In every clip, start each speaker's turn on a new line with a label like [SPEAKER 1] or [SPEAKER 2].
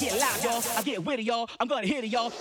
[SPEAKER 1] I get loud, y'all. I get witty, y'all. I'm gonna hit it, y'all.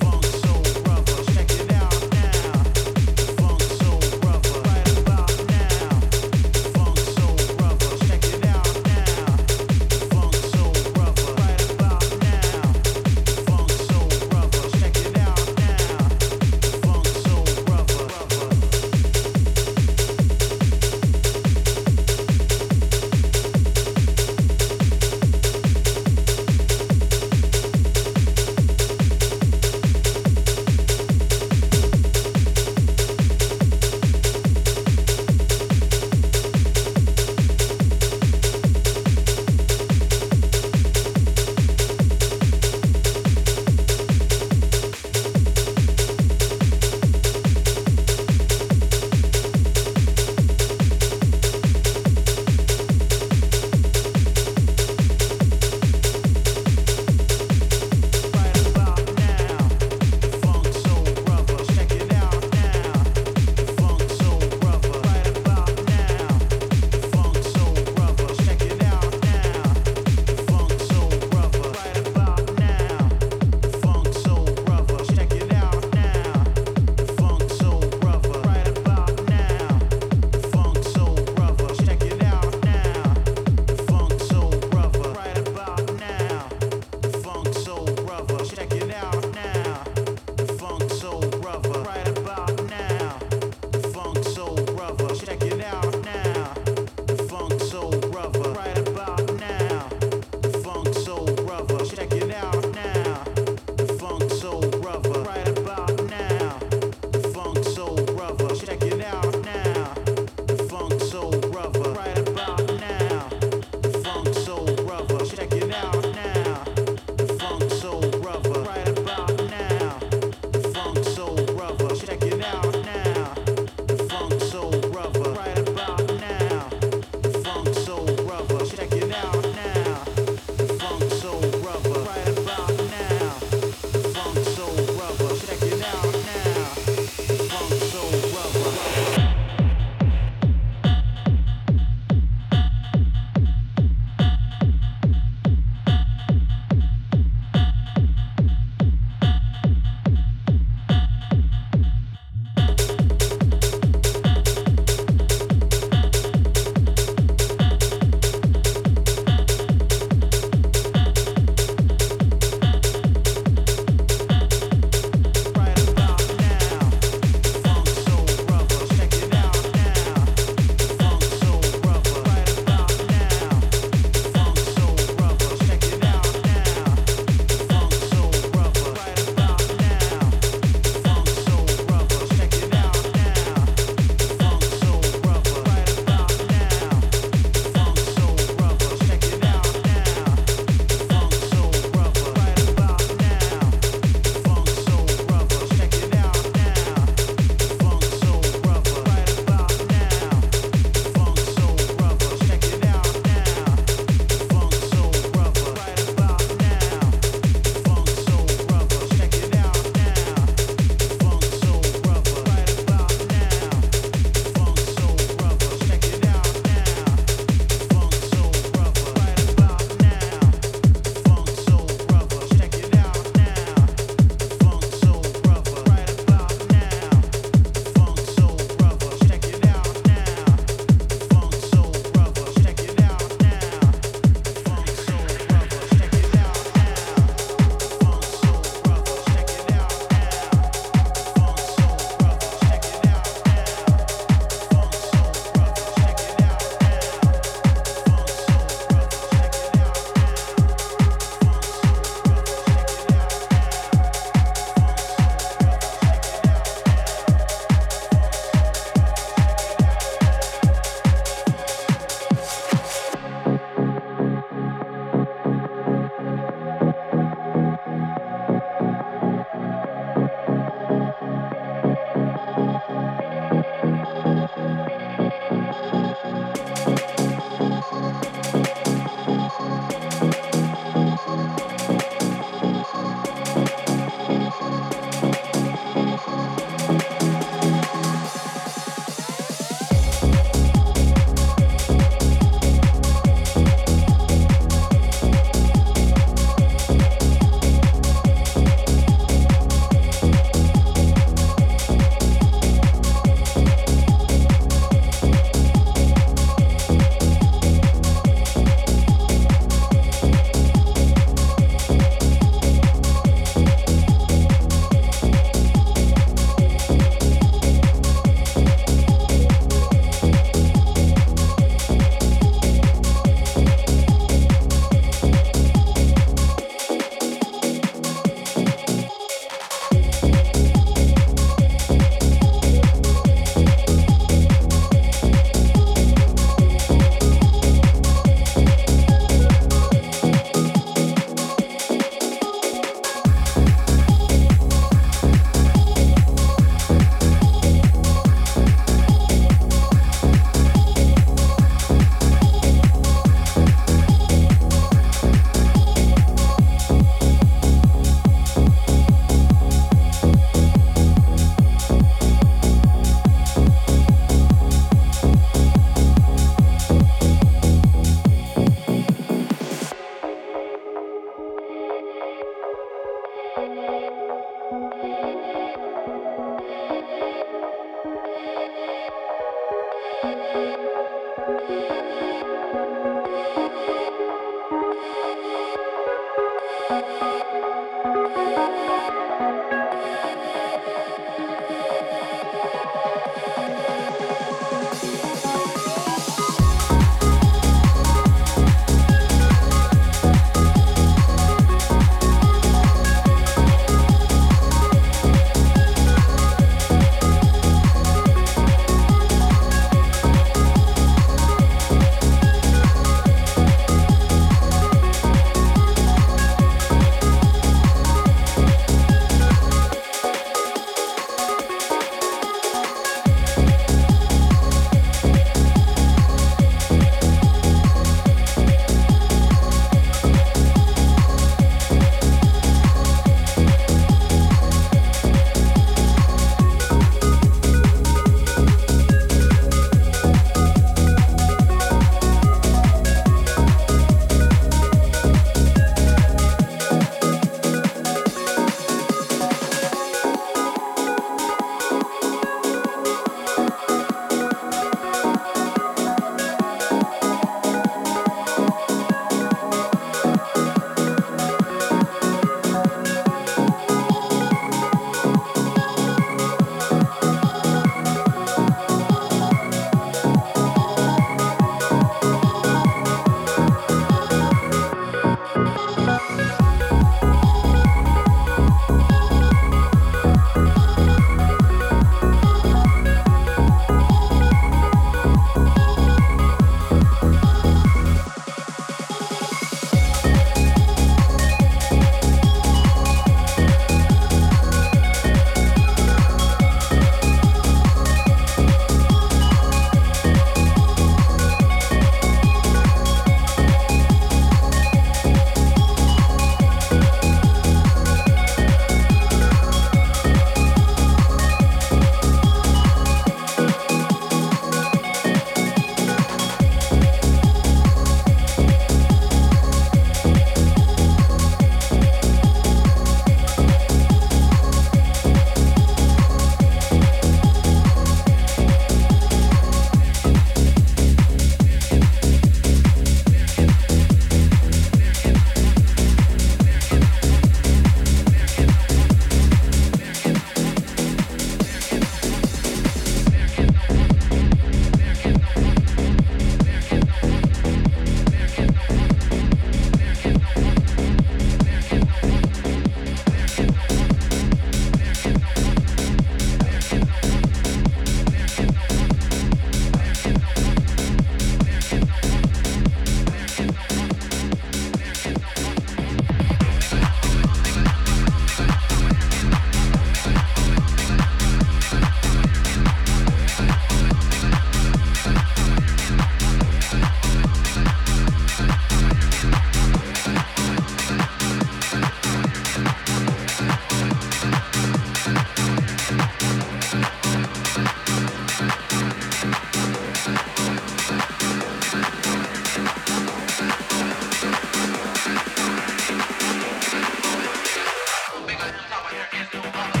[SPEAKER 1] there is no other.